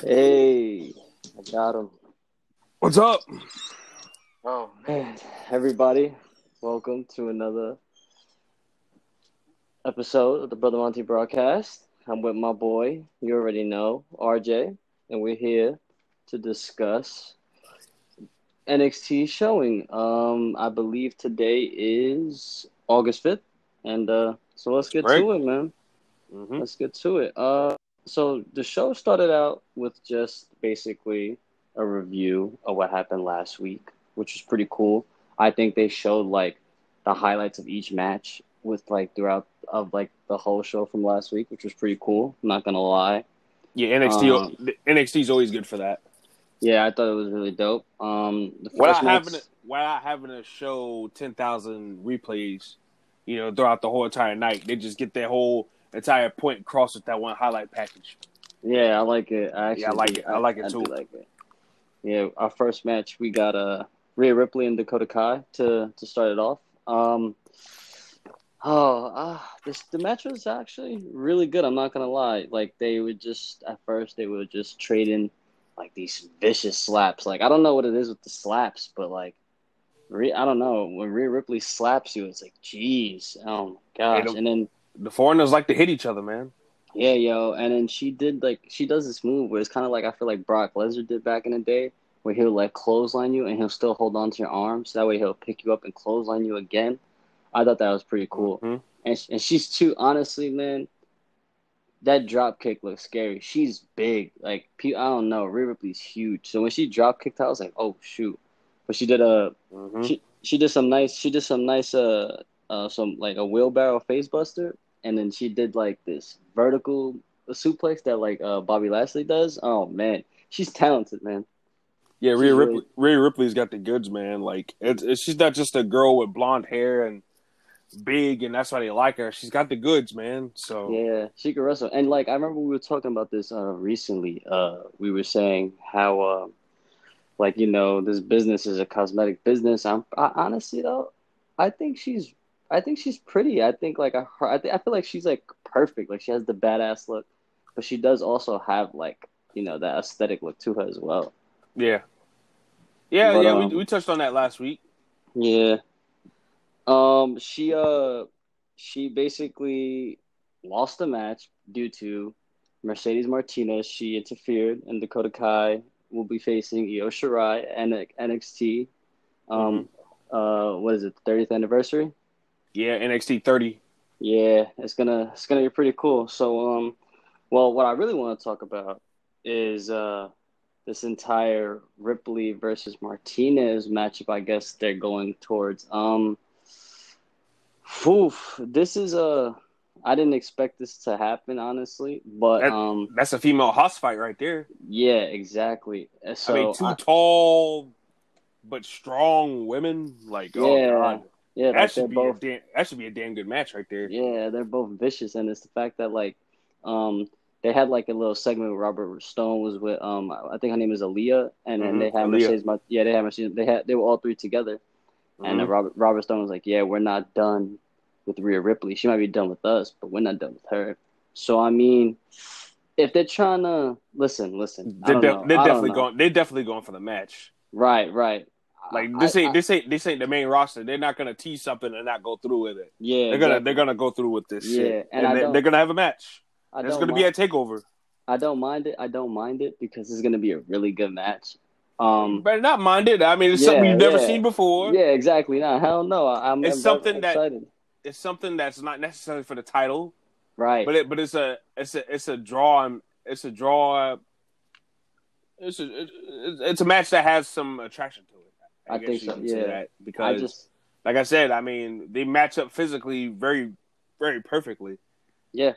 Hey, I got him. What's up? Oh man, everybody, welcome to another episode of the Brother Monty broadcast. I'm with my boy, you already know, RJ, and we're here to discuss NXT showing. Um, I believe today is August 5th, and uh, so let's get Right. to it, man. Mhm. Let's get to it. Uh, so the show started out with just basically a review of what happened last week, which was pretty cool. I think they showed like the highlights of each match with like throughout of like the whole show from last week, which was pretty cool. I'm not gonna lie. Yeah, NXT. Um, the NXT's always good for that. Yeah, I thought it was really dope. Um, the Without match, having to, without having to show ten thousand replays, you know, throughout the whole entire night, they just get their whole entire point across with that one highlight package. yeah, I like it. I actually Yeah, I like it. I like it too. like it. Yeah, our first match we got uh Rhea Ripley and Dakota Kai to to start it off. Um, oh, ah, this the match was actually really good. I'm not gonna lie. Like they would just at first they were just trading like these vicious slaps. Like I don't know what it is with the slaps, but like. I don't know when Rhea Ripley slaps you, it's like, jeez, oh my gosh! And then The foreigners like to hit each other, man. yeah, yo, and then she did like she does this move where it's kind of like I feel like Brock Lesnar did back in the day, where he'll like clothesline you and he'll still hold on to your arm, so that way he'll pick you up and clothesline you again. I thought that was pretty cool, Mhm. and and she's too honestly, man. That drop kick looks scary. She's big, like I don't know. Rhea Ripley's huge, so when she drop kicked, I was like, oh shoot. But she did a Mhm. she she did some nice she did some nice uh uh some like a wheelbarrow face buster and then she did like this vertical suplex that like uh Bobby Lashley does. Oh man, she's talented, man. Yeah, She's Rhea really- Ripley. Rhea Ripley's got the goods, man. Like it's, it's she's not just a girl with blonde hair and big, and that's why they like her. She's got the goods, man. So Yeah, she can wrestle. And like I remember we were talking about this uh recently. Uh we were saying how uh like you know this business is a cosmetic business. I'm I, honestly though, I think she's I think she's pretty. I think like I I, think, I feel like she's like perfect. Like she has the badass look, but she does also have like you know that aesthetic look to her as well. yeah, yeah, But, yeah. um, we we touched on that last week. Yeah. Um, she uh she basically lost the match due to Mercedes Martinez. She interfered, and Dakota Kai will be facing Io Shirai and NXT. Um, uh, what is it? Thirtieth anniversary. Yeah, NXT thirty. Yeah, it's gonna it's gonna be pretty cool. So, um, well, what I really want to talk about is uh this entire Ripley versus Martinez matchup. I guess they're going towards. Um, oof, this is a. I didn't expect this to happen, honestly, but That- um, That's a female house fight right there. yeah, exactly. So I mean, two I- tall but strong women. Like, oh god, yeah, that like, should be both. a damn, that should be a damn good match right there. Yeah, they're both vicious, and it's the fact that like, um, they had like a little segment where Robert Stone was with um, I think her name is Aaliyah, and then Mhm, they had Aaliyah. Mercedes. Yeah, they had Mercedes. They had they were all three together, and uh, Mhm. Robert Robert Stone was like, "Yeah, we're not done with Rhea Ripley. She might be done with us, but we're not done with her." So I mean, if they're trying to listen, listen, They're, don't de- know. they're definitely know. going. They're definitely going for the match. Right, right. Like this ain't I- this ain't this ain't the main roster. They're not gonna tease something and not go through with it. yeah, They're gonna exactly. they're gonna go through with this Yeah, shit, and and, they, they're gonna have a match. It's gonna be mind- a takeover. I don't mind it. I don't mind it because it's gonna be a really good match. Um, Better not mind it. I mean, it's Yeah, something you've never yeah. seen before. yeah, exactly. Nah, hell no. I, I'm. It's I'm something that- excited. It's something that's not necessarily for the title, Right. but it but it's a it's a it's a draw. and- It's a draw. It's a it's, it's a match that has some attraction to it. I guess think so, yeah. that I because, just. like I said, I mean, they match up physically very very perfectly. Yeah.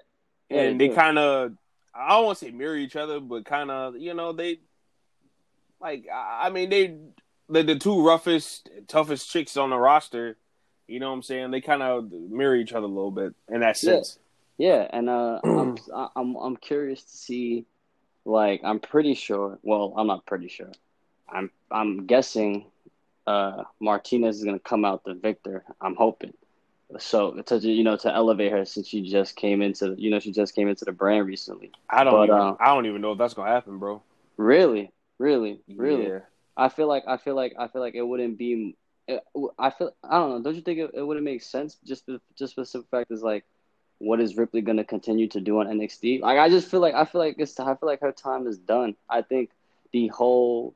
Yeah, and they kind of I don't want to say mirror each other, but kind of you know they like I I mean they the the two roughest toughest chicks on the roster. You know what I'm saying? They kind of mirror each other a little bit in that Yeah. sense. Yeah, and uh, I'm I'm I'm curious to see. Like, I'm pretty sure. Well, I'm not pretty sure. I'm I'm guessing. Uh, Martinez is gonna come out the victor. I'm hoping. So to you know to elevate her since she just came into you know she just came into the brand recently. I don't But, even, uh, I don't even know if that's gonna happen, bro. Really, really, really. Yeah. I feel like I feel like I feel like it wouldn't be. it- I feel I don't know. Don't you think it, it wouldn't make sense? Just just for the simple fact is like, what is Ripley gonna continue to do on NXT? Like I just feel like I feel like it's I feel like her time is done. I think the whole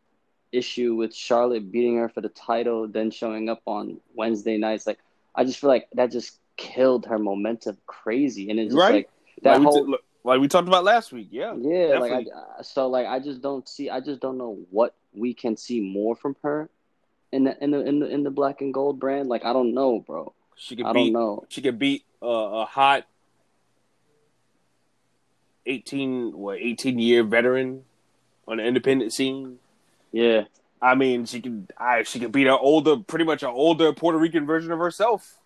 issue with Charlotte beating her for the title, then showing up on Wednesday nights, like I just feel like that just killed her momentum crazy, and it's just Right. like that like, we whole t- like we talked about last week. Yeah. yeah, like. I, so like I just don't see I just don't know what we can see more from her in the in the in the in the black and gold brand. Like I don't know, bro. She could I beat. don't know. She could beat uh, a hot eighteen what eighteen year veteran on the independent scene. Yeah, I mean, she can. I she can beat an older, pretty much an older Puerto Rican version of herself.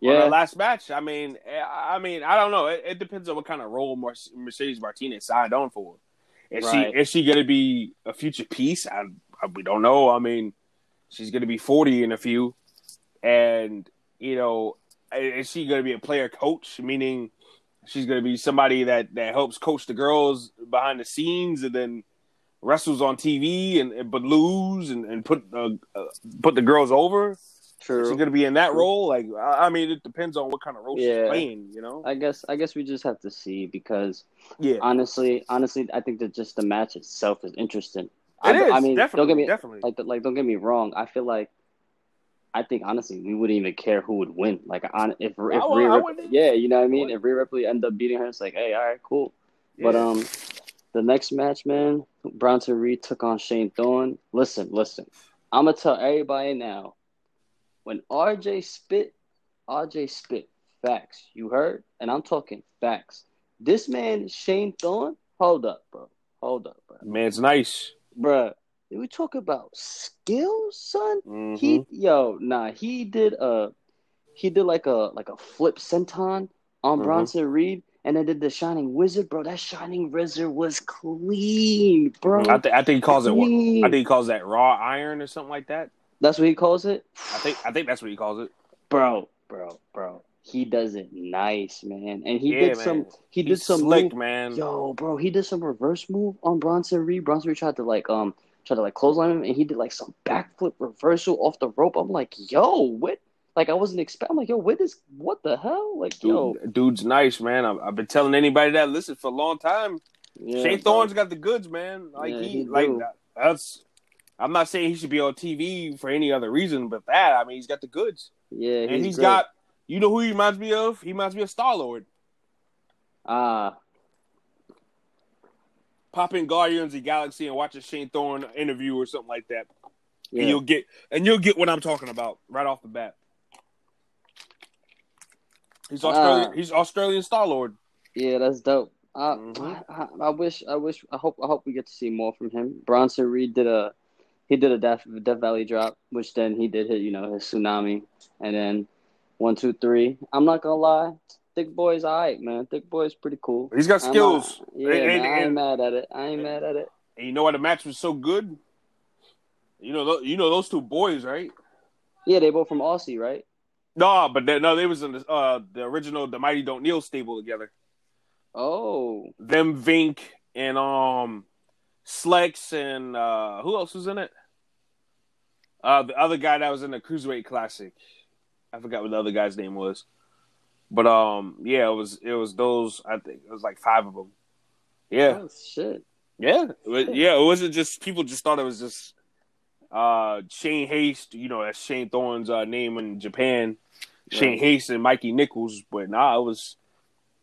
yeah, her last match. I mean, eh, I mean, I don't know. It, it depends on what kind of role Mercedes Martinez signed on for. Is Right. she is she going to be a future piece? I, I we don't know. I mean, she's going to be forty in a few, and you know, is she going to be a player coach? Meaning, she's going to be somebody that that helps coach the girls behind the scenes, and then wrestles on TV and, and but lose and, and put uh, uh, put the girls over. true. She's gonna be in that role. Like, I I mean, it depends on what kind of role Yeah. she's playing. You know? I guess I guess we just have to see because Yeah, honestly, honestly, I think that just the match itself is interesting. it I, is. I mean, definitely, don't get me definitely. like like don't get me wrong. I feel like I think honestly we wouldn't even care who would win. Like on if if I Rhea yeah, you know what I mean. If Rhea Ripley end up beating her, it's like hey, all right, cool. But um, the next match, man, Bronson Reed took on Shane Thorne. Listen, listen, I'm gonna tell everybody now. When RJ spit, RJ spit facts. You heard, and I'm talking facts. This man, Shane Thorne, hold up, bro, hold up, bro, man's nice. bro. We talk about skills, son. Mhm. He yo, nah, he did a he did like a like a flip senton on Mhm. Bronson Reed and then did the Shining Wizard, bro. That Shining Wizard was clean, bro. I, th- I think he calls it. I think he calls that raw iron or something like that. That's what he calls it? I think. I think that's what he calls it. Bro, bro, bro. He does it nice, man. And he Yeah, did man. some he did He's some slick, move- man. Yo, bro, he did some reverse move on Bronson Reed. Bronson Reed tried to like um try to like clothesline him, and he did like some backflip reversal off the rope. I'm like, yo, what? Like I wasn't expecting. I'm like, yo, what is what the hell? Like, yo, dude's nice, man. I've, I've been telling anybody that listen for a long time. yeah, Shane. Thorne's got the goods, man. Like Yeah, he, he like that's. I'm not saying he should be on TV for any other reason, but that I mean he's got the goods, Yeah, and he's he's great. got. You know who he reminds me of? He reminds me of Star Lord. ah, Pop in Guardians of the Galaxy and watch a Shane Thorne interview or something like that, yeah, and you'll get and you'll get what I'm talking about right off the bat. He's Australian. Ah. he's Australian Star Lord. yeah, that's dope. I, Mhm. I, I wish, I wish, I hope, I hope we get to see more from him. Bronson Reed did a, he did a Death Death Valley drop, which then he did hit, you know, his tsunami, and then one, two, three. I'm not gonna lie, Thick Boy's alright, man. Thick Boy's pretty cool. He's got skills. not- yeah, And- man, I ain't mad at it. I ain't mad at it. And you know why the match was so good? You know, you know those two boys, right? Yeah, they both from Aussie, right? No, but they, no, they was in the uh the original the Mighty Don't Kneel stable together. Oh, Them Vink and um Slex and uh who else was in it? Uh the other guy that was in the Cruiserweight Classic. I forgot what the other guy's name was. But um yeah, it was it was those I think it was like five of them. Yeah. oh shit. Yeah, it was- yeah. It wasn't just people just thought it was just uh Shane Haste. You know, that's Shane Thorne's uh, name in Japan. Shane Right. Haste and Mikey Nichols, but nah, it was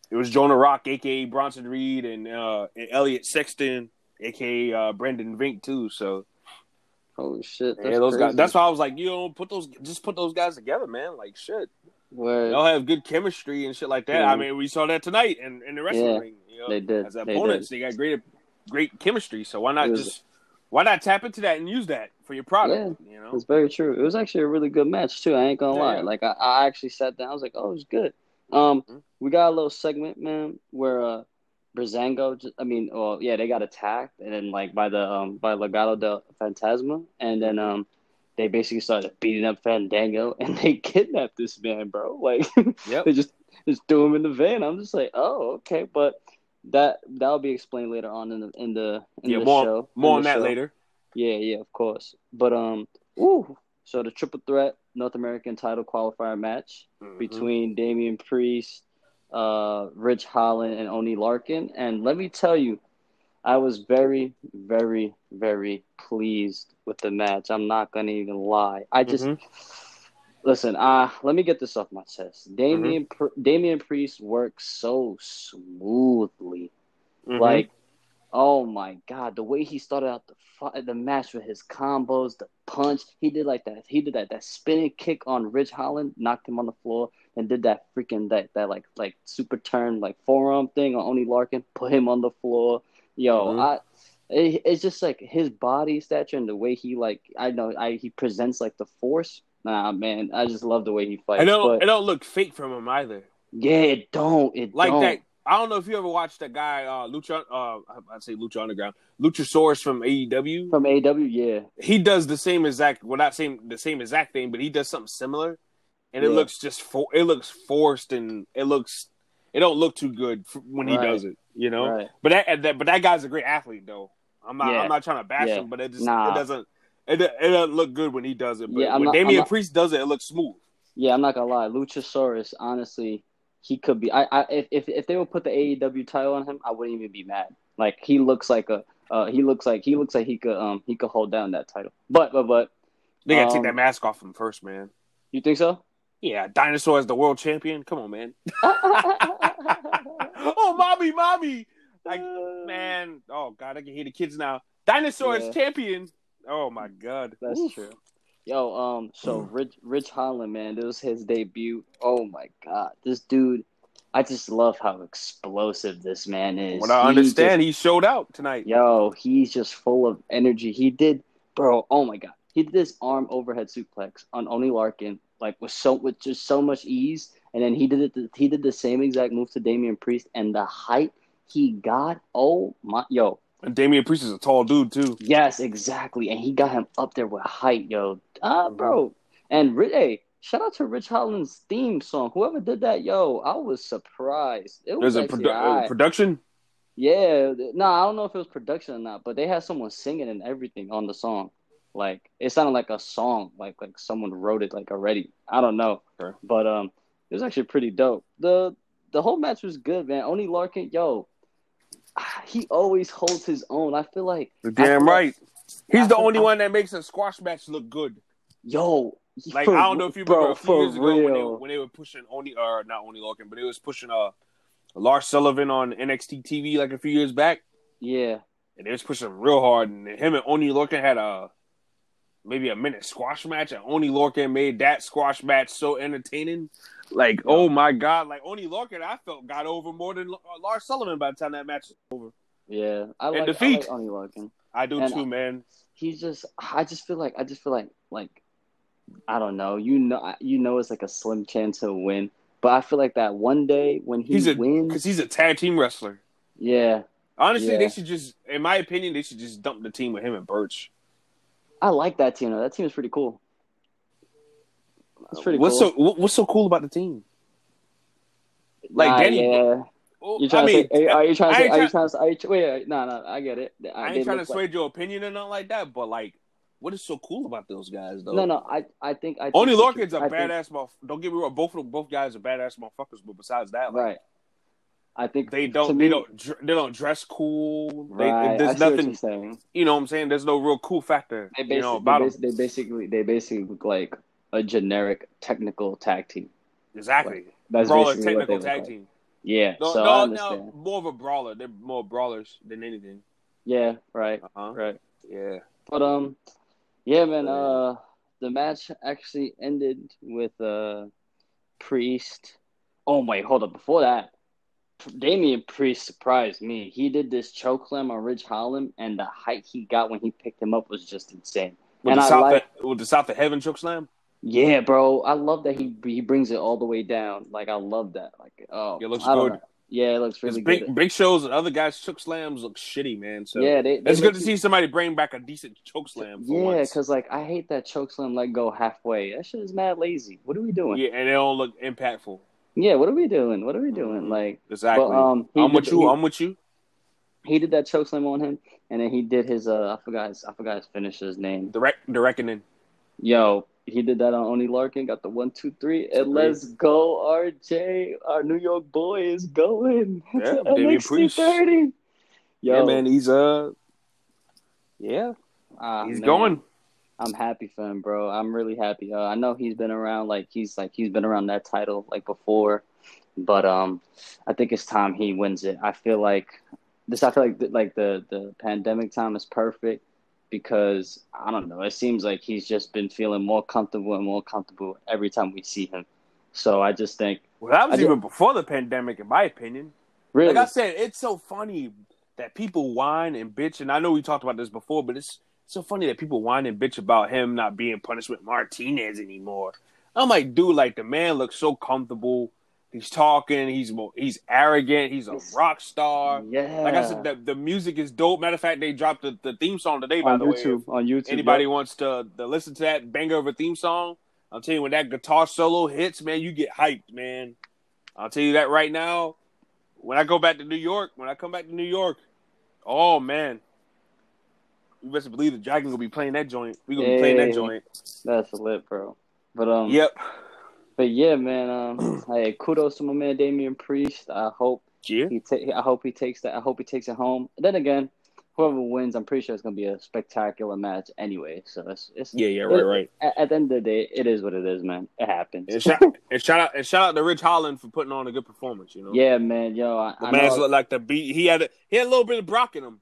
it was Jonah Rock, aka Bronson Reed, and uh and Elliot Sexton, aka uh, Brendan Vink too. So Oh shit. That's yeah, those crazy. guys. That's why I was like, you know, put those just put those guys together, man. Like shit, Word. they'll have good chemistry and shit like that. Yeah. I mean, we saw that tonight in, in the wrestling Yeah, ring. You know, they did. as They opponents, did. they, got great great chemistry. So why not was- just why not tap into that and use that for your product? You know, It's very true. It was actually a really good match too. I ain't gonna Yeah, lie. Like I, I actually sat down. I was like, oh, it was good. Um, Mhm. we got a little segment, man, where uh, Breezango. Just, I mean, well, yeah, they got attacked, and then like by the um by Legado del Fantasma, and then um they basically started beating up Fandango, and they kidnapped this man, bro. Like Yep. they just just threw him in the van. I'm just like, oh, okay, but that that'll be explained later on in the in the in yeah, the more show. more on that show. later. Yeah, yeah, of course. But um, ooh, so the triple threat North American title qualifier match Mhm. between Damian Priest, uh, Ridge Holland, and Oney Lorcan. And let me tell you, I was very, very, very pleased with the match. I'm not gonna even lie. I just Mhm. Listen. Uh, let me get this off my chest. Damian Mm-hmm. Pr- Damian Priest works so smoothly. Mhm. Like, oh my god, the way he started out the fi- the match with his combos, the punch, he did like that. He did that that spinning kick on Ridge Holland, knocked him on the floor, and did that freaking that that like like super turn like forearm thing on Oney Lorcan, put him on the floor. Yo, Mhm. I. It, it's just like his body stature and the way he like I know I he presents like the force. Nah, man, I just love the way he fights. I don't but it don't look fake from him either. yeah, it don't. It Like don't. that. I don't know if you ever watched that guy, uh, Lucha. Uh, I'd say Lucha Underground, Luchasaurus from AEW. from AEW, Yeah, he does the same exact well not same the same exact thing but he does something similar and it looks just for it looks forced and it looks it don't look too good when he Right. does it you know right. but that, that but that guy's a great athlete though i'm not Yeah. i'm not trying to bash Yeah. him but it just Nah. it doesn't it, it doesn't look good when he does it but Yeah, I'm when not- Damian not- Priest does it it looks smooth Yeah, I'm not gonna lie. Luchasaurus, honestly, he could be. I, I if, if if they would put the AEW title on him, I wouldn't even be mad. Like he looks like a. Uh, he looks like he looks like he could um he could hold down that title. But but but they gotta Um, take that mask off him first man you think so? yeah dinosaur as the world champion come on man oh mommy mommy like man oh god i can hear the kids now dinosaur Yeah. is champion oh my god That's Oof. true. Yo, um, so Ridge Ridge Holland, man, this was his debut. Oh my god, this dude, I just love how explosive this man is. What I He understand, he showed out tonight. Yo, he's just full of energy. He did, bro. Oh my god, he did this arm overhead suplex on Oney Lorcan, like with so with just so much ease. And then he did it. He did the same exact move to Damian Priest, and the height he got. Oh my, yo, And Damian Priest is a tall dude too. yes, exactly. And he got him up there with height, yo, ah, Mhm. bro. And hey, shout out to Ridge Holland's theme song. Whoever did that, yo, I was surprised. It was There's a produ- uh, alright. production. Yeah, no, I don't know if it was production or not, but they had someone singing and everything on the song. Like it sounded like a song, like like someone wrote it like already. I don't know, Sure. but um, it was actually pretty dope. the The whole match was good, man. Oney Lorcan, yo, he always holds his own. I feel like You're I feel damn like- right. He's I the only I- one that makes a squash match look good. Yo, Like for- I don't know if you bro, remember a few years ago when they, when they were pushing only or not only Larkin, but it was pushing uh Lars Sullivan on NXT TV like a few years back, yeah, and they was pushing real hard. And him and Oney Lorcan had a maybe a minute squash match, and Oney Lorcan made that squash match so entertaining. Like, oh my god! Like Oney Lorcan, I felt got over more than uh, Lars Sullivan by the time that match was over. yeah. I And like, defeat. I like Oney Lorcan. I do And too, man. he's just I just feel like I just feel like like I don't know. You know you know it's like a slim chance he'll win. But I feel like that one day when he He's a wins because he's a tag team wrestler. Yeah. Honestly, Yeah. they should just, in my opinion, they should just dump the team with him and Burch. I like that team though. That team is pretty cool. It's pretty what's cool. so what- what's so cool about the team? like Nah, Danny- yeah. Well, You trying I mean, to say, are you trying to say, ain't are you trying to say, are you, tr- wait, wait, no, no, I get it. I They ain't trying to look like- sway your opinion or nothing like that, but like, what is so cool about those guys though? No, no, I, I think, I Oney Lorcan's a I think- badass. Don't get me wrong, both of them, both guys are badass motherfuckers. But besides that, like, Right. I think they don't, me- they don't, they don't dress cool. They, Right. I there's what nothing, you know what I'm saying? There's no real cool factor, They basically, you know, about they, they basically, they basically look like a generic technical tag team. Exactly. That's Brawler basically what they technical tag like. team. Yeah. No, so I no, understand. no, more of a brawler. They're more brawlers than anything. Yeah. Right. Uh-huh. Right. Yeah. But um, yeah, man. Uh, the match actually ended with uh, Priest. Oh wait, hold up. Before that, Damian Priest surprised me. He did this choke slam on Ridge Holland, and the height he got when he picked him up was just insane. With And the I South like- of, with the South of Heaven choke slam. Yeah, bro. I love that he he brings it all the way down. Like I love that. Like oh, It looks good. know. Yeah, it looks really big good. big shows and other guys choke slams look shitty, man. So yeah, they, they it's good to see somebody bring back a decent choke slam. Yeah, because like I hate that choke slam let go halfway. That shit is mad lazy. What are we doing? yeah, and they don't look impactful. Yeah, what are we doing? What are we doing? Like Exactly. But, um, I'm with you. he- I'm with you. he did that choke slam on him, and then he did his uh I forgot his, I forgot his finisher's name. The, rec- the reckoning. Yo, he did that on Oney Lorcan, got the one, two, three, and Three. let's go, RJ. Our New York boy is going. Yeah, NXT. 30. Yo, yeah, man. He's uh, yeah, ah, he's man, going. I'm happy for him, bro. I'm really happy. Uh, I know he's been around, like he's like he's been around that title like before, but um, I think it's time he wins it. I feel like this. I feel like the, like the the pandemic time is perfect because I don't know. It seems like he's just been feeling more comfortable and more comfortable every time we see him. So I just think, Well, that I was did- even before the pandemic, in my opinion. really, Like I said, it's so funny that people whine and bitch, and I know we talked about this before, but it's so funny that people whine and bitch about him not being punished with Martinez anymore. I'm like, dude, like the man looks so comfortable. He's talking. He's he's arrogant. He's a rock star. yeah. Like I said, the, the music is dope. Matter of fact, they dropped the, the theme song today. By on the way, YouTube, If on YouTube, anybody wants to, to listen to that banger of a theme song, I'll tell you, when that guitar solo hits, man, you get hyped, man. I'll tell you that right now. When I go back to New York, when I come back to New York, oh man, you best believe the Dragon gonna be playing that joint. We gonna be playing that joint. that's lit, bro. But um, Yep. But yeah, man. Um, hey, kudos to my man Damian Priest. I hope Yeah. he ta- I hope he takes that. I hope he takes it home. then again, whoever wins, I'm pretty sure it's gonna be a spectacular match anyway. So it's, it's Yeah. Yeah. Right. it- Right. At, at the end of the day, it is what it is, man. It happens. And shout, and shout out and shout out to Ridge Holland for putting on a good performance. You know. yeah, man. Yo, I, The I man's know, look like the beat. He had a, he had a little bit of Brock in him.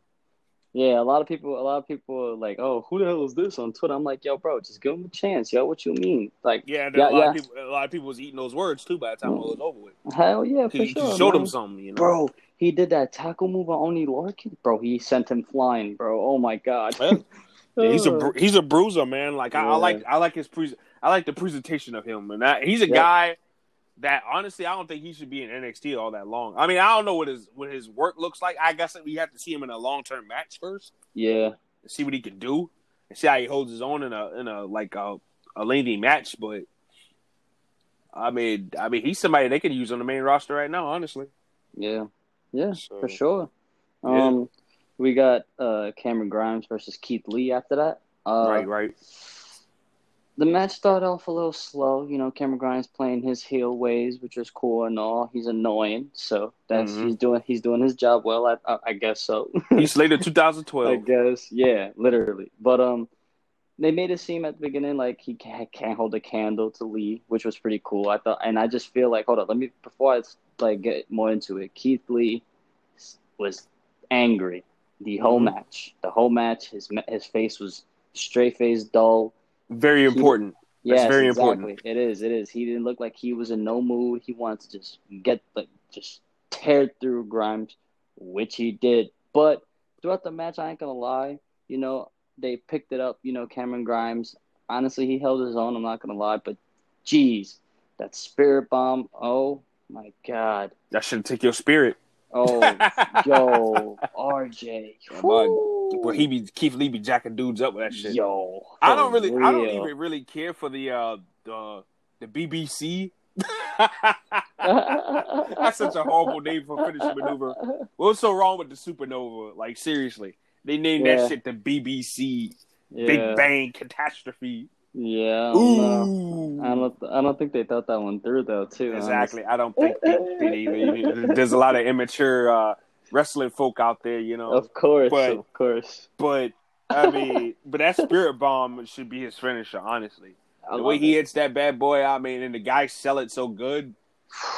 Yeah. A lot of people, a lot of people are like, oh, who the hell is this on Twitter? I'm like, yo, bro, just give him a chance, yo. What you mean? Like, Yeah. Yeah, a lot yeah. of people. A lot of people was eating those words too. By the time it was over with, hell yeah, for he, he sure. showed man. him something. You know. Bro, he did that tackle move on Oney Lorcan. Bro, he sent him flying, bro. Oh my god. Yeah. He's a he's a bruiser, man. Like I, I like I like his pre- I like the presentation of him, and that, he's a Yep. guy that honestly I don't think he should be in NXT all that long. I mean, I don't know what his what his work looks like. I guess we have to see him in a long term match first, yeah, and see what he can do, and see how he holds his own in a in a like a, a lengthy match. But I mean, I mean, he's somebody they could use on the main roster right now. Honestly, yeah, yeah, So, for sure. yeah. Um, we got uh Cameron Grimes versus Keith Lee after that. Uh, right, right. The match started off a little slow. You know, Cameron Grimes playing his heel ways, which is cool and all. He's annoying, so that's Mhm. he's doing he's doing his job well. I I, I guess so. He's slated I 2012. guess, yeah, literally. But um, they made it seem at the beginning like he can't, can't hold a candle to Lee, which was pretty cool. I thought, and I just feel like, hold on, let me before I like get more into it. Keith Lee was angry the whole Mhm. match. The whole match, his his face was straight face dull. Very important. That's Yes, very exactly. important. It is. It is. He didn't look like he was in no mood. He wanted to just get like just tear through Grimes, which he did. But throughout the match, I ain't gonna lie. You know, they picked it up. You know, Cameron Grimes. Honestly, he held his own. I'm not gonna lie, but geez, that spirit bomb. Oh my god. That should take your spirit. Oh, yo, RJ. Yeah, Where he be Keith Lee be jacking dudes up with that shit. Yo, I don't really, I don't even really care for the uh the the BBC. That's such a horrible name for finishing maneuver. What's so wrong with the supernova? Like seriously, they named Yeah. that shit the BBC Yeah. Big Bang Catastrophe. Yeah. I don't I don't. I don't think they thought that one through though. Too exactly. I don't think they did either. There's a lot of immature uh, wrestling folk out there, you know. Of course, But- of course. But I mean, but that spirit bomb should be his finisher, honestly. I the way he it. hits that bad boy, I mean, and the guys sell it so good.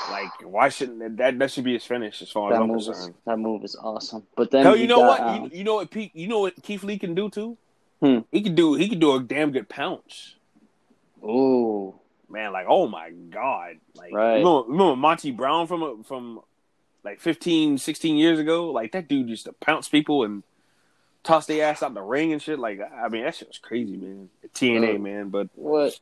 Like, why shouldn't that? That should be his finish, as far as that I'm move is concerned. that move is awesome. But then Hell, you know got, what? um, you, you know what? Pete, you know what Keith Lee can do too. Hmm. He could do. He could do a damn good pounce. Oh Man, like, oh my god! Like, Right. remember, remember Monty Brown from from like 15, 16 years ago? Like that dude used to pounce people and toss their ass out the ring and shit. Like, I mean, that shit was crazy, man. TNA, Oh. man. But what?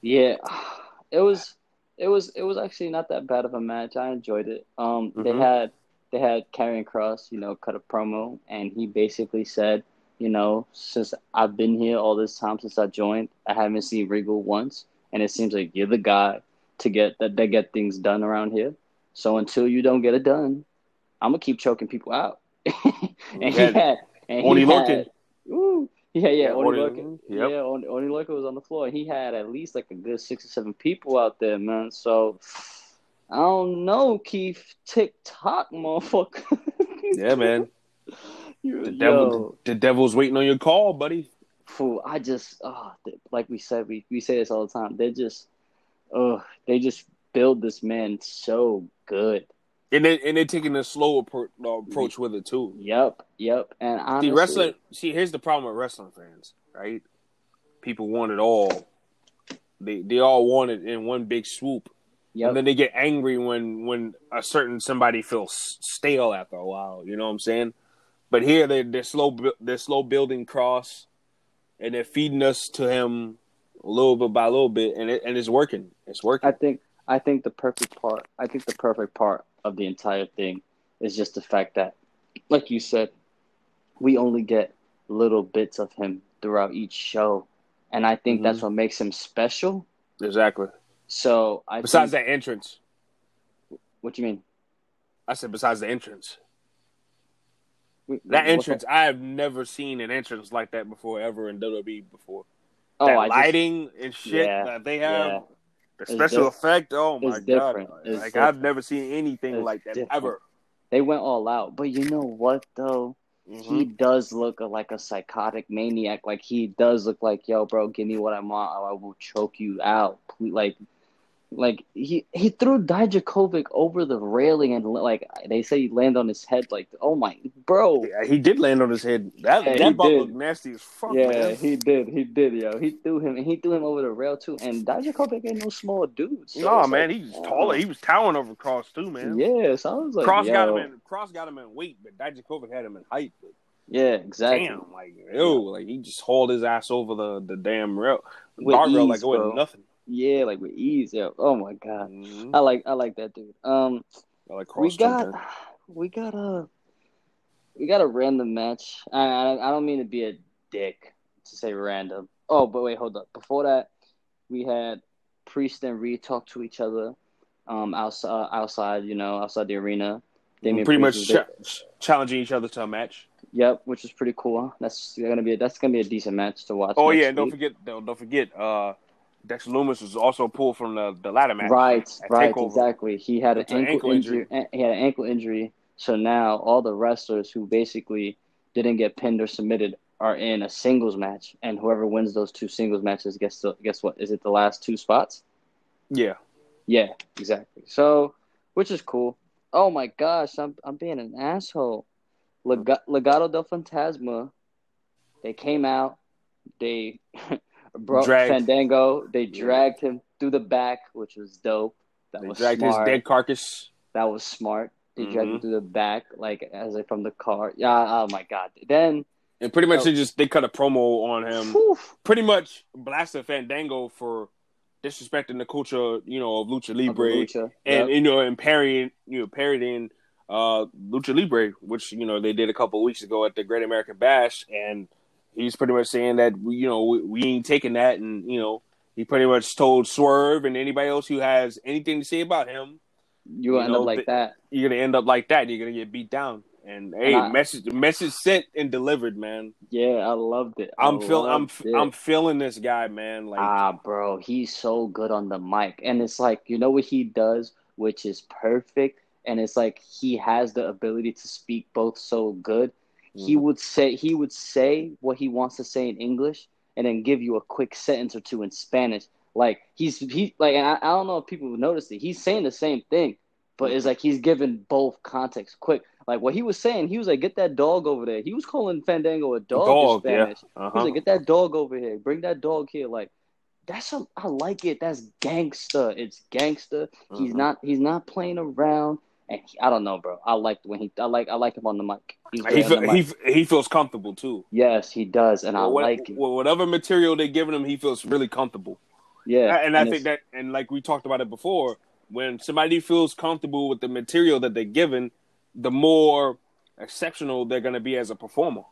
Yeah, it was. It was. It was actually not that bad of a match. I enjoyed it. Um, they Mhm. had they had Karrion Cross, you know, cut a promo, and he basically said, you know, since I've been here all this time since I joined, I haven't seen Regal once, and it seems like you're the guy to get that they get things done around here. So until you don't get it done, I'm gonna keep choking people out. and he had and Only he looking. had, ooh, yeah, yeah, Yeah, only Oni- looking. yep. Yeah, only, only looking was on the floor. He had at least like a good six or seven people out there, man. So I don't know, Keith. TikTok, motherfucker. Yeah, man. The devil, the devil's waiting on your call, buddy. fool, I just, oh, like we said, we, we say this all the time. They just, oh, they just build this man so good. And they and they're taking a slow appro- uh, approach with it too. Yep, yep. And honestly, See, wrestling. See, here's the problem with wrestling fans, right? People want it all. They they all want it in one big swoop, yep, and then they get angry when when a certain somebody feels stale after a while. You know what I'm saying? But here they they're slow they're slow building cross, and they're feeding us to him a little bit by a little bit, and it and it's working. It's working. I think, I think the perfect part, I think the perfect part of the entire thing is just the fact that, like you said, we only get little bits of him throughout each show, and I think that's Mhm. what makes him special. exactly. So I Besides think, that entrance, what you mean? I said besides the entrance. That entrance, I have never seen an entrance like that before, ever in WWE before. Oh, that I just- lighting and shit Yeah, that they have, yeah. the special diff- effect. Oh my it's god! different. Like different. I've never seen anything It's like that different. ever. they went all out. But you know what though? He Mhm. does look like a psychotic maniac. Like he does look like, yo, bro, give me what I want, or I will choke you out. Like, like he he threw Dijakovic over the railing and like they say he landed on his head. Like, oh my, bro. Yeah, he did land on his head. That Yeah, that ball did. looked nasty as fuck, yeah, man. he did. He did, yo. He threw him, and he threw him over the rail too. And Dijakovic ain't no small dude. So no, man, like, he's uh, taller. He was towering over Cross too, man. Yeah, so I was like, Cross got him in. Cross got him in weight, but Dijakovic had him in height. But Yeah, exactly. Damn, like yo, like he just hauled his ass over the the damn rail, guardrail like it wasn't nothing. Yeah, like with ease. Yeah. Oh my god. Mhm. I like I like that dude. Um, I like we got we got a we got a random match. I, I I don't mean to be a dick to say random. Oh, but wait, hold up. Before that, we had Priest and Reed talk to each other, um, outside outside, you know, outside the arena. Damian pretty much Priest cha- challenging each other to a match. Yep, which is pretty cool. That's gonna be that's gonna be a decent match to watch. Oh yeah, and don't forget, don't, don't forget, uh, Dex Lumis was also pulled from the the ladder match. Right, right, TakeOver. exactly. He had an It's an ankle, ankle injury. Eh, he had an ankle injury. So now all the wrestlers who basically didn't get pinned or submitted are in a singles match, and whoever wins those two singles matches gets to guess what? Is it the last two spots? Yeah, Yeah, exactly. So, which is cool. Oh my gosh, I'm I'm being an asshole. Leg- Legado del Fantasma. They came out. They brought Dragged. Fandango. They dragged him through the back, which was dope. That they was dragged smart. his dead carcass. That was smart. They dragged him Mhm. through the back, like as if from the car. Yeah. Oh my god. Then. And pretty much Oh. they just they cut a promo on him, pretty much blasted Fandango for disrespecting the culture, you know, of lucha of libre, Lucha. and Yep. you know, and parodying, you know, parodying uh, lucha libre, which you know they did a couple weeks ago at the Great American Bash, and he's pretty much saying that we, you know, we, we ain't taking that, and you know, he pretty much told Swerve and anybody else who has anything to say about him, you you end know, up like the- that. you're gonna end up like that. You're gonna get beat down. And hey, I- message message sent and delivered, man. Yeah, I loved it. I I'm feeling I'm it. I'm feeling this guy, man. Like ah, bro, he's so good on the mic, and it's like you know what he does, which is perfect, and it's like he has the ability to speak both so good. He Mhm. would say he would say what he wants to say in English, and then give you a quick sentence or two in Spanish. Like he's he like, and I, I don't know if people noticed it. He's saying the same thing, but it's like he's giving both context quick. Like what he was saying, he was like, "Get that dog over there." He was calling Fandango a dog, Dog, in yeah. Spanish. He was uh-huh. like, "Get that dog over here. Bring that dog here." Like that's a, I like it. That's gangster. It's gangster. He's Mhm. not he's not playing around. And he, I don't know, bro. I like when he I like I like him on the mic. He's he, feel, the mic. he feels comfortable too. yes, he does, and I What- like it. what- whatever material they're giving him, he feels really comfortable. Yeah, and I think that, and like we talked about it before, when somebody feels comfortable with the material that they're given, the more exceptional they're going to be as a performer.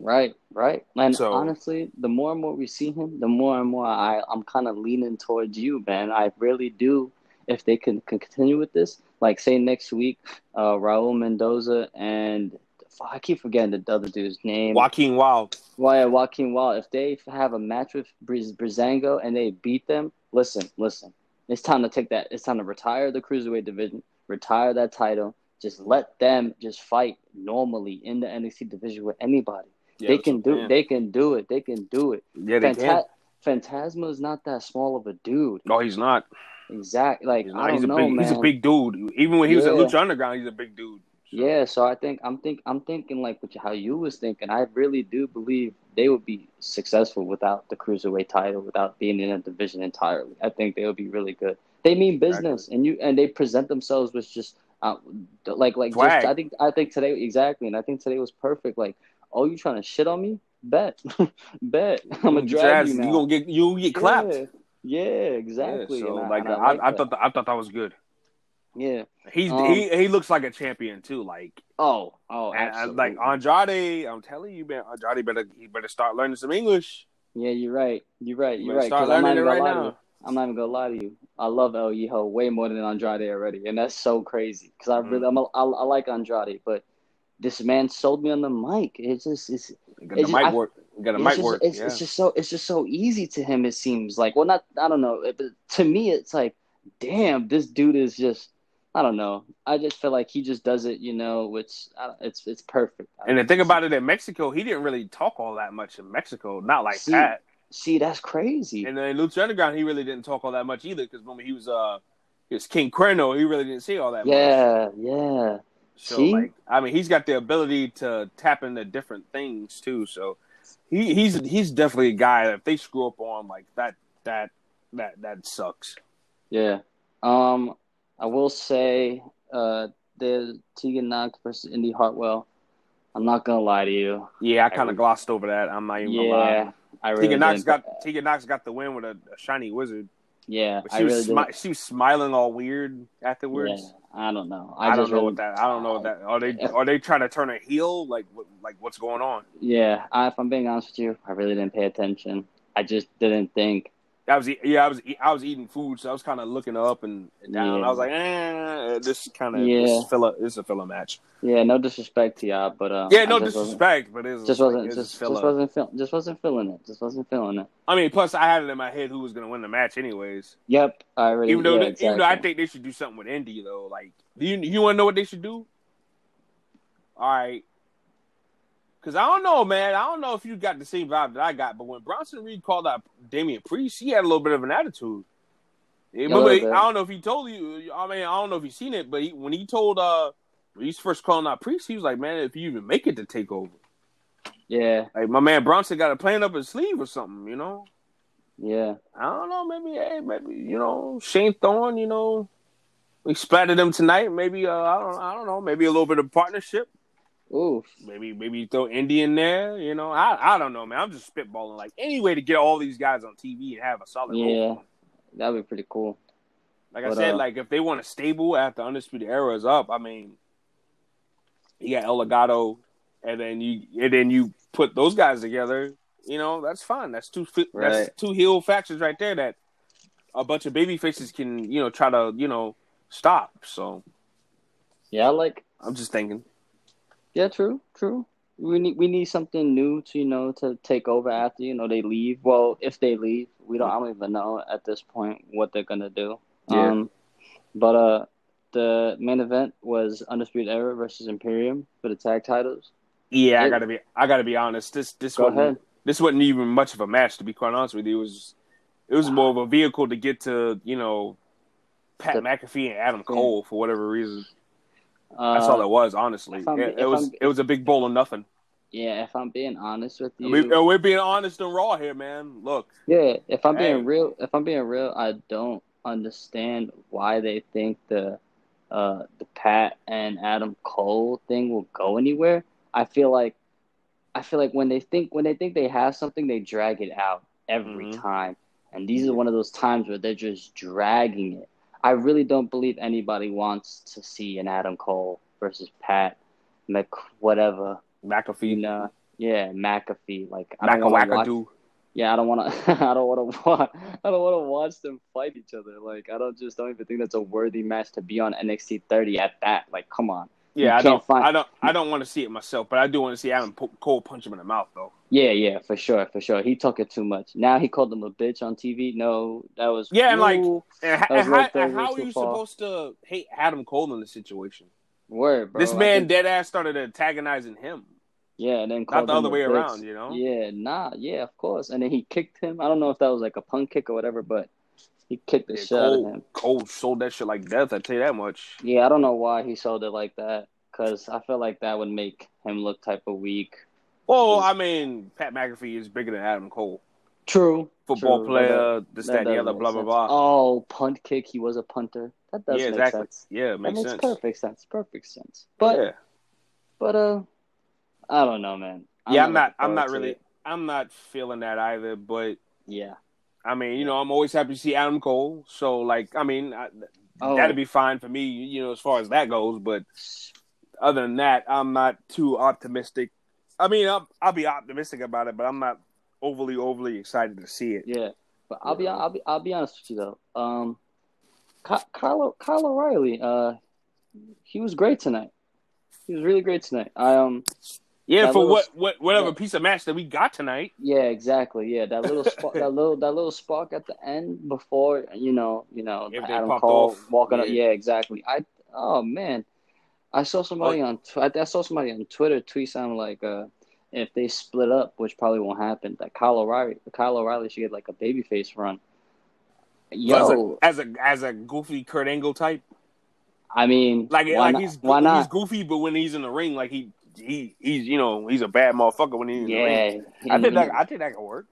Right, right. And So- honestly, the more and more we see him, the more and more I, I'm kind of leaning towards you, man. I really do. If they can, can continue with this, like say next week, uh, Raul Mendoza and I keep forgetting the other dude's name. Joaquin Wilde. Why Joaquin Wilde? If they have a match with Briz- Breezango and they beat them, listen, listen. It's time to take that. It's time to retire the cruiserweight division, retire that title. Just let them just fight normally in the NXT division with anybody. Yeah, they can do. I'm. They can do it. They can do it. Yeah, they can. Phanta- Fantasma is not that small of a dude. No, he's not. Exactly. Like He's I don't know, big. man. He's a big dude. Even when he was at Lucha Underground, he's a big dude. So- Yeah, so I think I'm think I'm thinking like you- how you was thinking. I really do believe they would be successful without the cruiserweight title, without being in a division entirely. I think they would be really good. They mean business, and you and they present themselves with just uh, like like just I think I think today exactly, and I think today was perfect. Like, oh, you trying to shit on me? Bet, bet. I'm gonna drag you now. You gonna get you gonna get clapped. Yeah, yeah exactly. Yeah, so and like and I, like I, that. thought I thought that was good. yeah. He's Um, he he looks like a champion too. Like Oh, oh, and, like Andrade, I'm telling you, man, Andrade better he better start learning some English. Yeah, you're right. You're right. You You're right. start 'cause I'm not learning it even right gonna lie to you. now. I'm not even gonna lie to you. I love El Hijo way more than Andrade already, and that's so crazy because I really, I'm a, I, I like Andrade, but this man sold me on the mic. It's just, it's, got the It's mic I- work. You got it's mic just, work. it's, yeah. it's just so, it's just so easy to him. It seems like, well, not, I don't know, but to me, it's like, damn, this dude is just, I don't know. I just feel like he just does it, you know, which I, it's, it's perfect. and the thing about it in Mexico, he didn't really talk all that much in Mexico. Not like See, that. see, that's crazy. And then in Lucha Underground, he really didn't talk all that much either. Because when he was uh, he was King Cuerno, he really didn't say all that much. yeah, yeah. So See? like, I mean, he's got the ability to tap into different things too. So he he's he's definitely a guy that if they screw up on like that that that that sucks. Yeah. Um, I will say, uh, the Tegan Nox versus Indy Hartwell. I'm not gonna lie to you. Yeah, I I kind re- of glossed over that. I'm not even gonna Yeah, lie. I really Tegan Nox got Tegan Nox got the win with a, a shiny wizard, Yeah, but I she was really smi- she was smiling all weird Yeah, afterwards. I don't know. I, I, don't just know really, what that. I don't know what that. Are they If- are they trying to turn a heel? Like what like what's going on? Yeah, I, if I'm being honest with you, I really didn't pay attention. I just didn't think. I was yeah I was I was eating food, so I was kind of looking up and, and down. Yeah. I was like, eh, this kind of Yeah. this filler this is a filler match. Yeah, no disrespect to y'all, but um, Yeah, no disrespect, but it's Just wasn't it's just, just wasn't feel, just wasn't feeling it. Just wasn't feeling it. I mean, plus I had it in my head who was going to win the match, anyways. Yep, I already. Even though, yeah, they- even though I think they should do something with Indy, though. Like, do you you want to know what they should do? All right, because I don't know, man. I don't know if you got the same vibe that I got, but when Bronson Reed called out Damian Priest, he had a little bit of an attitude. Remember. I don't know if he told you. I mean, I don't know if you seen it, but he, when he told uh, when he's first calling out Priest, he was like, "Man, if you even make it to take over, Yeah, like my man Bronson got a plan up his sleeve or something, you know." yeah, I don't know. Maybe, hey, maybe you know, Shane Thorne. You know, we splattered him tonight. Maybe, uh, I don't, I don't know. Maybe a little bit of partnership. Oof. Maybe, maybe throw Indy in there. You know, I, I don't know, man. I'm just spitballing. Like any way to get all these guys on TV and have a solid. Yeah, that'd be pretty cool. Like I said, uh, like if they want a stable after Undisputed Era is up, I mean, you got El Legado, and then you and then you put those guys together. You know, that's fine. That's two Right. that's two heel factions right there that a bunch of baby faces can you know try to you know stop. So Yeah, I like. I'm just thinking. Yeah, true, true. We need we need something new to you know to take over after you know they leave. Well, if they leave, we don't. I don't even know at this point what they're gonna do. Yeah. Um, but uh, the main event was Undisputed Era versus Imperium for the tag titles. Yeah, I gotta be I gotta be honest. This this Go wasn't ahead. this wasn't even much of a match to be quite honest with you. It was it was more of a vehicle to get to you know Pat The- McAfee and Adam Cole for whatever reason. Uh, That's all it was, honestly. It, it was I'm- it was a big bowl of nothing. Yeah, if I'm being honest with you, we, we're being honest and raw here, man. Look, Yeah, if I'm Hey. being real, if I'm being real, I don't understand why they think the uh the Pat and Adam Cole thing will go anywhere. I feel like I feel like when they think when they think they have something, they drag it out every Mhm. time. And these are one of those times where they're just dragging it. I really don't believe anybody wants to see an Adam Cole versus Pat Mc whatever. McAfee, know, yeah, McAfee. Like I don't want to watch. Yeah, I don't want to. I don't want to. watch. I don't want to watch them fight each other. Like, I don't just don't even think that's a worthy match to be on NXT 30 at that. Like, come on. Yeah, I don't, find- I don't, I don't want to see it myself, but I do want to see Adam Cole punch him in the mouth, though. Yeah, yeah, for sure, for sure. He took it too much. Now he called him a bitch on TV. No, that was Yeah, and, like, And, and how, and how are you supposed to hate Adam Cole in this situation? word, bro. this man think- dead ass started antagonizing him. Yeah, and then Not the other way bitch. around, you know? Yeah, nah, yeah, of course. And then he kicked him. I don't know if that was like a punk kick or whatever, but he kicked the Yeah, shit out of him. Cole sold that shit like death. I tell you that much. Yeah, I don't know why he sold it like that. Cause I feel like that would make him look type of weak. Well, I mean, Pat McAfee is bigger than Adam Cole. True. Football True. player, That this, that, the other, blah, blah, blah. Oh, punt kick. He was a punter. That does yeah, make exactly. sense. Yeah, That makes makes sense. perfect sense. Perfect sense. But yeah, but uh, I don't know, man. yeah. I'm not. I'm not really. it. I'm not feeling that either. But Yeah. I mean, you know, I'm always happy to see Adam Cole. So, like, I mean, I, Oh, that'd be fine for me. You know, as far as that goes. But other than that, I'm not too optimistic. I mean, I'll, I'll be optimistic about it, but I'm not overly, overly excited to see it. Yeah, but I'll be I'll be I'll be honest with you though. Um, Kyle Kyle O'Reilly, uh, he was great tonight. He was really great tonight. I um Yeah, That for little- what, what, whatever yeah. piece of match that we got tonight. yeah exactly yeah that little spark that little that little spark at the end before you know you know If Adam Cole off, walking up yeah. yeah exactly I oh man I saw somebody on I I saw somebody on Twitter tweet something like uh if they split up which probably won't happen that Kyle O'Reilly Kyle O'Reilly should get like a babyface run. Yo, as a, as a as a goofy Kurt Angle type, I mean, like why like not? he's why he's goofy, but when he's in the ring, like he he he's you know he's a bad motherfucker when he's in the ring. Yeah, I think that I think that could work.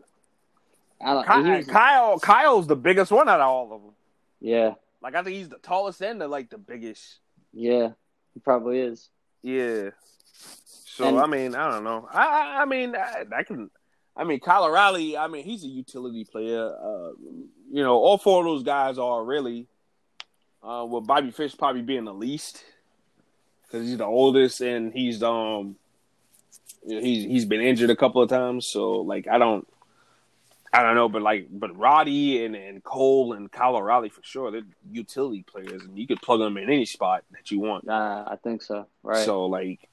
I don't, Kyle, was- Kyle Kyle's the biggest one out of all of them. yeah, Like I think he's the tallest and the like the biggest. yeah, he probably is. Yeah. So And- I mean, I don't know. I I, I mean, I, I can. I mean, Kyle O'Reilly. I mean, he's a utility player. Uh, you know, all four of those guys are really. Uh, with Bobby Fish probably being the least, because he's the oldest and he's um, you know, he's he's been injured a couple of times. So like, I don't. I don't know, but like, but Roddy and, and Cole and Kyle O'Reilly for sure, they're utility players, and you could plug them in any spot that you want. Uh, I think so. Right. So like,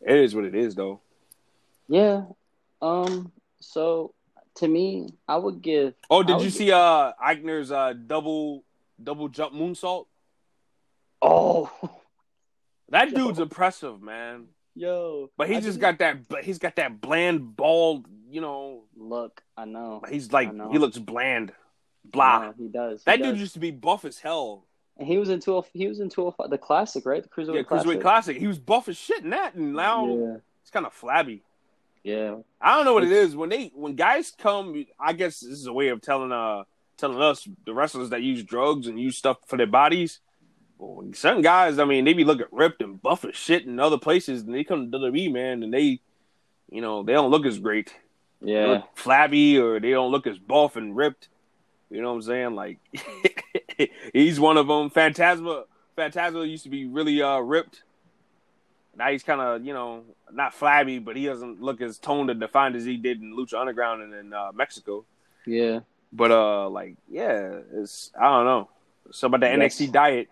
it is what it is, though. yeah. Um. So to me, I would give. Oh, did would you see uh Eichner's uh double double jump moonsault? Oh, That Yo. dude's impressive, man. yo. But he I just didn't- got that. But he's got that bland, bald. You know, look. I know. he's like know. he looks bland, blah. know, he does. he That does. dude used to be buff as hell. And he was in two. He was in two. The classic, right? The cruiserweight Yeah, classic. cruiserweight classic. He was buff as shit in that, and now Yeah. it's kind of flabby. Yeah. I don't know what it is when they when guys come. I guess this is a way of telling uh telling us the wrestlers that use drugs and use stuff for their bodies. Well, certain guys, I mean, they be looking ripped and buff as shit in other places, and they come to WWE, man, and they, you know, they don't look as great. They Yeah. look flabby, or they don't look as buff and ripped. You know what I'm saying? Like, he's one of them. Fantasma, Fantasma used to be really uh ripped. Now he's kind of, you know, not flabby, but he doesn't look as toned and defined as he did in Lucha Underground and in uh, Mexico. Yeah. But uh, like, yeah, it's I don't know. Something about the Yes. NXT diet.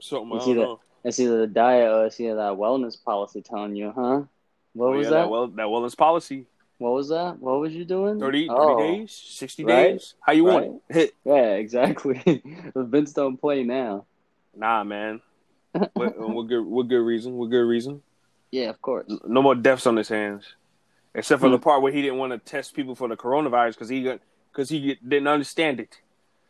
Something I It's don't either-. It's either the diet or it's either that wellness policy telling you, huh? What Oh, was yeah, that? well, that wellness policy. What was that? What was you doing? 30, 30 Oh, days, sixty right, days. How you want it? Hit. Yeah, exactly. Vince don't play now. Nah, man. what, what good? What good reason? What good reason? Yeah, of course. No more deaths on his hands, except for Hmm. the part where he didn't want to test people for the coronavirus because he got because he didn't understand it.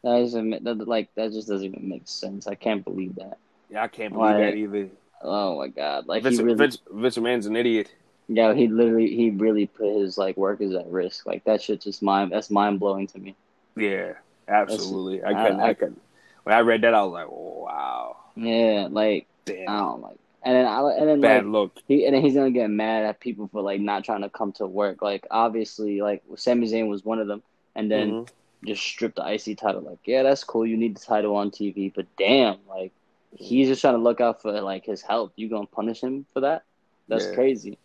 That doesn't that, like that just doesn't even make sense. I can't believe that. Yeah, I can't believe Why? that either. Oh my god! Like Vince, he really, Vince, Vince McMahon's an idiot. yeah, he literally, he really put his like workers at risk. Like that shit just mind that's mind blowing to me. Yeah, absolutely. I I- couldn't. I, I- couldn't. When I read that, I was like, wow, Yeah, like damn, I don't like, and then I and then bad like look. he and then he's gonna get mad at people for like not trying to come to work. Like obviously, like Sami Zayn was one of them, and then Mhm. Just strip the IC title. Like, yeah, that's cool. You need the title on TV, but damn, like he's just trying to look out for like his health. You gonna punish him for that? That's Yeah. crazy.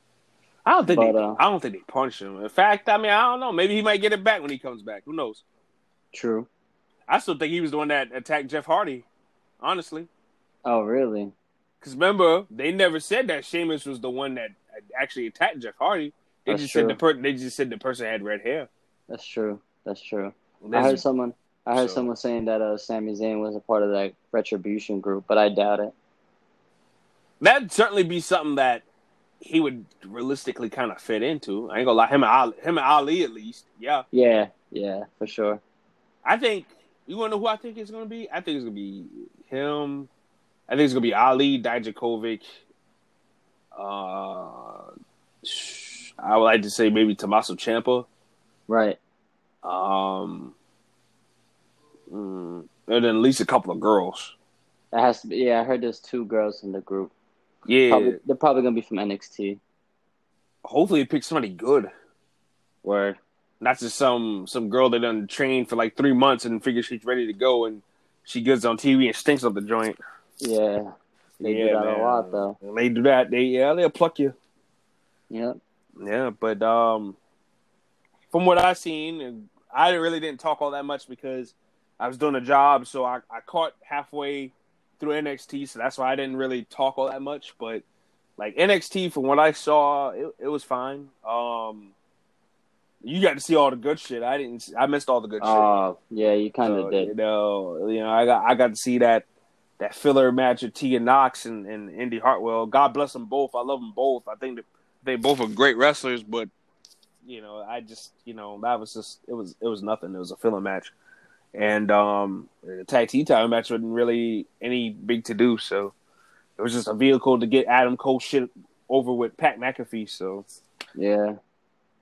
I don't think But, they. uh, I don't think they punch him. In fact, I mean, I don't know. Maybe he might get it back when he comes back. Who knows? True. I still think he was the one that attacked Jeff Hardy. Honestly, Oh, really? because remember they never said that Sheamus was the one that actually attacked Jeff Hardy. They That's just true. said the per- They just said the person had red hair. That's true. That's true. I heard someone. I heard So- someone saying that uh, Sami Zayn was a part of that retribution group, but I doubt it. That'd certainly be something that he would realistically kind of fit into. I ain't gonna lie, him and Ali, him and Ali at least. Yeah, Yeah, yeah, for sure. I think you want to know who I think it's gonna be. I think it's gonna be him. I think it's gonna be Ali Dijakovic. Uh, I would like to say maybe Tommaso Ciampa. Right. Um, mm, and then at least a couple of girls. That has to be. Yeah, I heard there's two girls in the group. Yeah, Probably, they're probably gonna be from NXT. hopefully pick somebody good. Word. not just some some girl that done trained for like three months and figures she's ready to go and she gets on TV and stinks up the joint. Yeah. They do that man. a lot though. When they do that, they yeah they'll pluck you. Yep. Yeah, but um, from what I've seen, and I really didn't talk all that much because I was doing a job, so I, I caught halfway through NXT, so that's why I didn't really talk all that much. But like NXT, from what I saw, it, it was fine. Um, you got to see all the good shit. I didn't. I missed all the good shit. Oh, yeah, you kind of So, did. You know, you know, I got I got to see that that filler match of Tegan Nox and, and Indy Hartwell. God bless them both. I love them both. I think that they both are great wrestlers, but you know, I just you know that was just it was it was nothing. It was a filler match, and um, the tag team title match wasn't really any big to do. So it was just a vehicle to get Adam Cole shit over with Pat McAfee. So Yeah.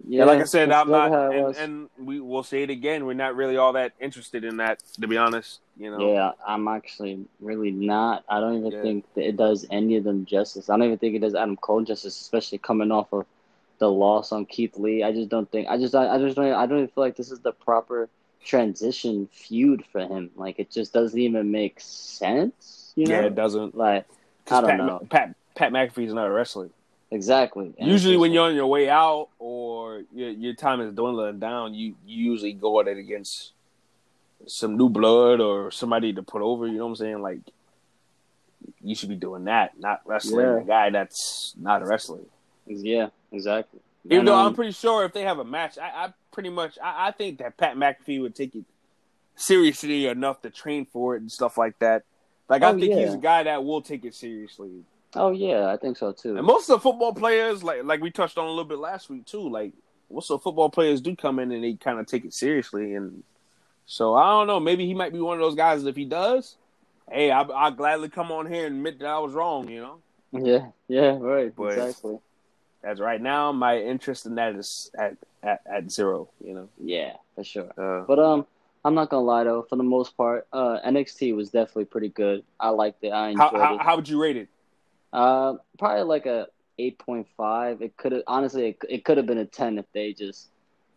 yeah, like I said, I'm not, and, and we will say it again. We're not really all that interested in that, to be honest. You know, Yeah, I'm actually really not. I don't even Yeah. think that it does any of them justice. I don't even think it does Adam Cole justice, especially coming off of the loss on Keith Lee. I just don't think. I just. I, I just don't. I don't even feel like this is the proper transition feud for him. Like it just doesn't even make sense. You know, yeah, it doesn't. like I don't Pat, know. Pat Pat McAfee's not a wrestler. exactly. And usually, when you're on your way out or your your time is dwindling down, you you usually go at it against some new blood or somebody to put over. You know what I'm saying? Like you should be doing that, not wrestling Yeah. a guy that's not a wrestler. yeah, exactly. Even though um, I'm pretty sure if they have a match, I, I pretty much I, I think that Pat McAfee would take it seriously enough to train for it and stuff like that. Like I Oh, think he's a guy that will take it seriously. Oh yeah, I think so too. And most of the football players, like like we touched on a little bit last week too, like most of the football players do come in and they kind of take it seriously. And so I don't know, maybe he might be one of those guys. If he does, hey, I, I'll gladly come on here and admit that I was wrong. You know, Yeah, yeah, right, But- exactly. As right now, my interest in that is at at, at zero. You know, Yeah, for sure. uh, But um, I'm not gonna lie though. For the most part, uh, NXT was definitely pretty good. I liked it. I enjoyed how it. how would you rate it? Uh, probably like a eight point five. It could have honestly, it, it could have been a ten if they just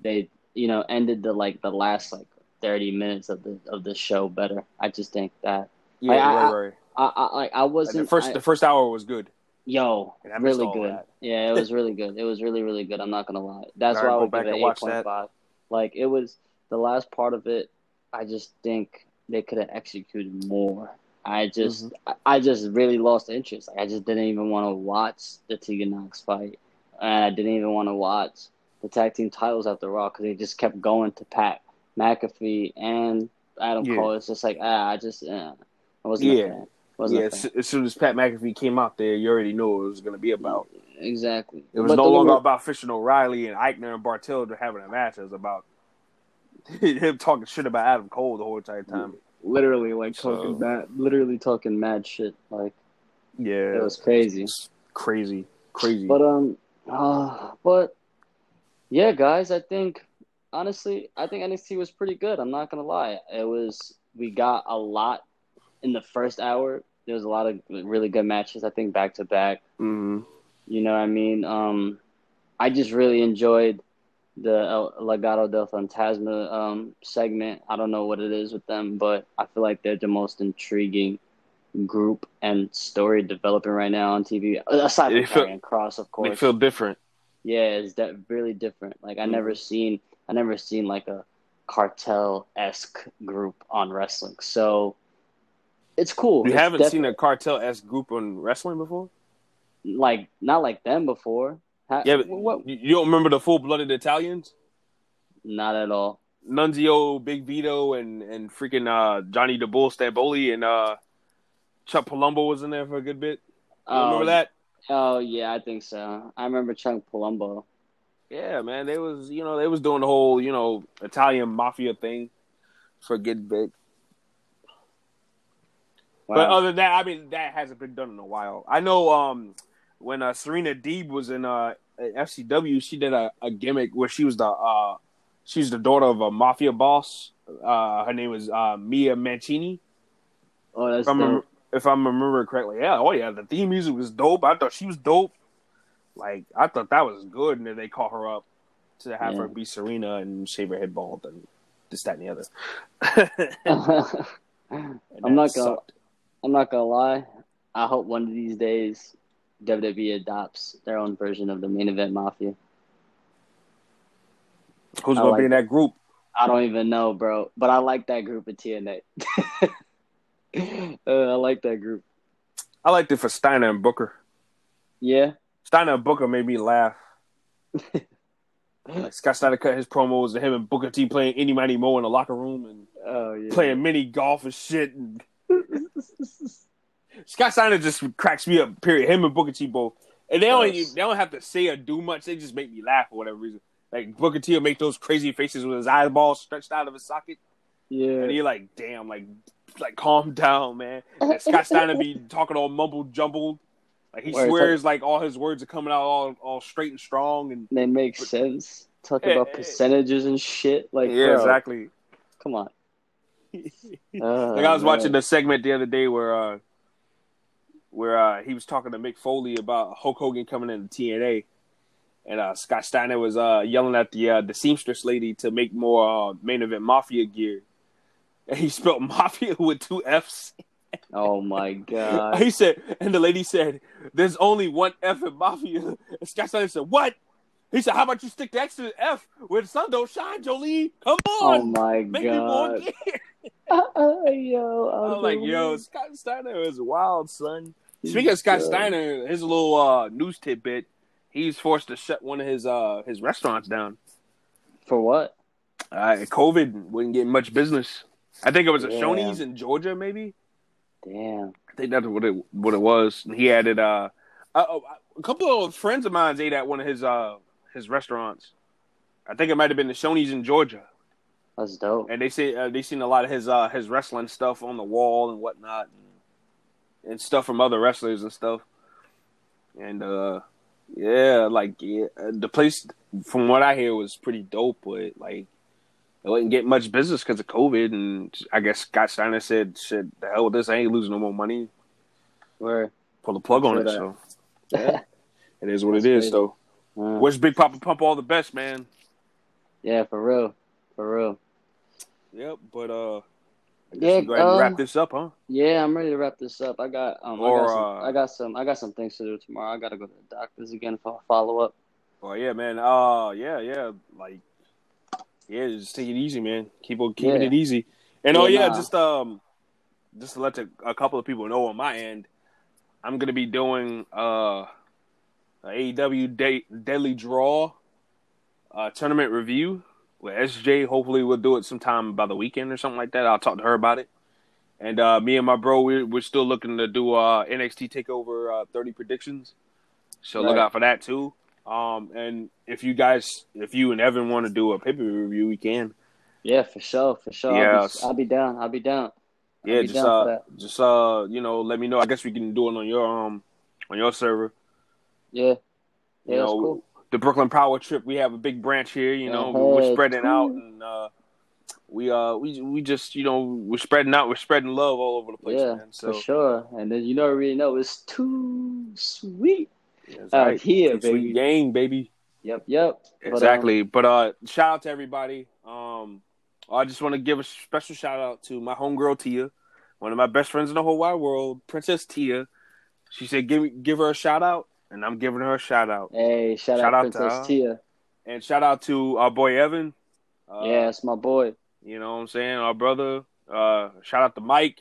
they you know ended the like the last like thirty minutes of the of the show better. I just think that Yeah, I- I- right, right. I I like I wasn't the first I- the first hour was good. Yo And really good. that. Yeah, it was really good. It was really really good. I'm not gonna lie. That's Gotta why I would back give it eight point five. Like it was the last part of it. I just think they could have executed more. I just Mm-hmm. I, just really lost interest. Like, I just didn't even want to watch the Tegan Nox fight, and I didn't even want to watch the tag team titles after Raw because they just kept going to Pat McAfee and Adam Yeah. Cole. It's just like ah, I just uh, I wasn't Yeah. Wasn't Yeah, as, soon as Pat McAfee came out there, you already knew what it was going to be about. Exactly. It was But no longer about Fisher O'Reilly and Eichner and Bartel having a match. It was about him talking shit about Adam Cole the whole entire time. literally like So- talking mad, literally talking mad shit. Like Yeah, it was crazy. Crazy, crazy. But um, uh, but yeah, guys, I think honestly, I think NXT was pretty good. I'm not gonna lie. It was we got a lot in the first hour. There was a lot of really good matches. I think back to back. Mhm. You know what I mean? Um, I just really enjoyed the El Legado del Fantasma um, segment. I don't know what it is with them, but I feel like they're the most intriguing group and story developing right now on TV. Aside They from feel- Kross, of course. they feel different. Yeah, it's de- really different. Like I never seen, I never seen like a cartel esque group on wrestling. So it's cool. You It's haven't def- seen a cartel S group on wrestling before? like not like them before. Ha- Yeah, but what? you don't remember the full blooded Italians? Not at all. Nunzio, Big Vito, and and freaking uh, Johnny the Bull Stamboli and uh, Chuck Palumbo was in there for a good bit. You remember Um, that? Oh yeah, I think so. I remember Chuck Palumbo. Yeah, man. They was you know they was doing the whole you know Italian mafia thing for a good bit. But other than that, I mean that hasn't been done in a while. I know um when uh, Serena Deeb was in uh FCW, she did a, a gimmick where she was the uh she's the daughter of a mafia boss. Uh, her name was uh, Mia Mancini. oh, that's If I remember, dope. if I remember correctly, yeah. Oh yeah, the theme music was dope. I thought she was dope. Like I thought that was good, and then they call her up to have her be Serena and shave her head bald and this, that, and the other. And I'm not gonna. sucked. I'm not gonna lie. I hope one of these days WWE adopts their own version of the main event mafia. Who's I gonna like be in that group? I don't even know, bro. But I like that group of TNA. uh, I like that group. I liked it for Steiner and Booker. Yeah. Steiner and Booker made me laugh. Like Scott Steiner cut his promos and him and Booker T playing any mighty mo in the locker room and Oh yeah. playing mini golf and shit. And Scott Steiner just cracks me up. Period. Him and Booker T both, and they don't they don't have to say or do much. They just make me laugh for whatever reason. Like Booker T will make those crazy faces with his eyeballs stretched out of his socket, yeah. and you're like, damn, like like calm down, man. And Scott Steiner be talking all mumbled jumbled. Like he Word, swears like all his words are coming out all all straight and strong and They make sense. Talk about percentages and shit. Like, yeah, bro, exactly. Come on. like Oh, I was man. watching the segment the other day where uh where uh he was talking to Mick Foley about Hulk Hogan coming into TNA and uh Scott Steiner was uh yelling at the uh the seamstress lady to make more uh main event mafia gear. And he spelled mafia with two F's. Oh my god. He said and the lady said, There's only one F in mafia. And Scott Steiner said, What? He said, How about you stick the extra F where the sun don't shine, Jolie? Come on, Oh my Make me more god. yo, I was like, yo, Scott Steiner is wild, son. Speaking of Scott. Steiner, his little uh, news tidbit, he's forced to shut one of his uh, his restaurants down. For what? Uh, COVID wouldn't get much business. I think it was a Yeah. Shoney's in Georgia, maybe. Damn. I think that's what it what it was. And he added uh, uh, a couple of friends of mine ate at one of his uh his restaurants. I think it might have been the Shoney's in Georgia, That's dope. and they say uh, they seen a lot of his uh his wrestling stuff on the wall and whatnot, and, and stuff from other wrestlers and stuff. And uh, yeah, like yeah, uh, the place from what I hear was pretty dope, but like it wouldn't get much business because of COVID. And I guess Scott Steiner said, "Shit, the hell with this! I ain't losing no more money. Where? Pull the plug on it." that. So yeah, it is what That's it is. crazy. Though, Uh, wish Big Papa Pump all the best, man. yeah, for real. For real. Yep, but uh, Yeah, go ahead and um, wrap this up, huh? Yeah, I'm ready to wrap this up. I got um Or, I, got some, uh, I got some I got some things to do tomorrow. I gotta go to the doctors again for a follow up. Oh yeah, man. Uh yeah, yeah. Like yeah, just take it easy, man. Keep on keeping Yeah. it easy. And oh Yeah, yeah, nah. just um just to let the, a couple of people know on my end, I'm gonna be doing uh a AEW Day, Deadly Draw uh tournament review with SJ. Hopefully we'll do it sometime by the weekend or something like that. I'll talk to her about it. And uh me and my bro, we're, we're still looking to do uh NXT Takeover uh, 30 predictions. So look out for that too. Um, and if you guys, if you and Evan want to do a pay per view review, we can. Yeah, for sure, for sure. I'll, be, I'll be down. I'll be down. I'll Yeah, be just down uh, just uh, you know, let me know. I guess we can do it on your um, on your server. Yeah. You Yeah, that's know, cool. The Brooklyn Power Trip. We have a big branch here. You know, Uh-huh, we're spreading out, and uh, we uh, we we just you know we're spreading out. We're spreading love all over the place, yeah, man. So for sure. And then you know really know it's too sweet yeah, out right. here, Sweet baby. gang, baby. Yep, yep. But, um, Exactly. But, uh shout out to everybody. Um I just want to give a special shout out to my homegirl Tia, one of my best friends in the whole wide world, Princess Tia. She said give give her a shout out. And I'm giving her a shout out. Hey, shout, Shout out, out to Princess her. Tia. And shout out to our boy Evan. Uh, yeah, it's my boy. You know what I'm saying? Our brother. Uh, shout out to Mike.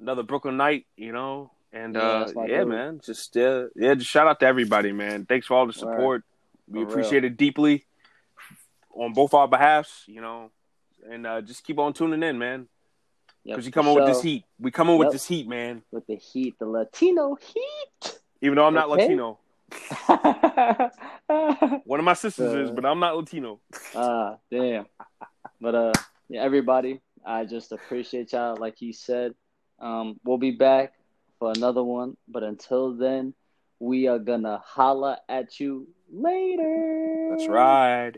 Another Brooklyn night, you know. And Yeah, uh, yeah, dude. man. Just uh, yeah, just shout out to everybody, man. Thanks for all the support. We For appreciate it deeply on both our behalfs, you know. And uh, just keep on tuning in, man. Yep, Because you for coming with this heat. We coming with Yep. this heat, man. with the heat, the Latino heat. Even though I'm not Okay. Latino. One of my sisters is, Uh, but I'm not Latino. Ah, damn. But uh, yeah, everybody, I just appreciate y'all. Like he said, um, we'll be back for another one. But until then, we are gonna holla at you later. That's right.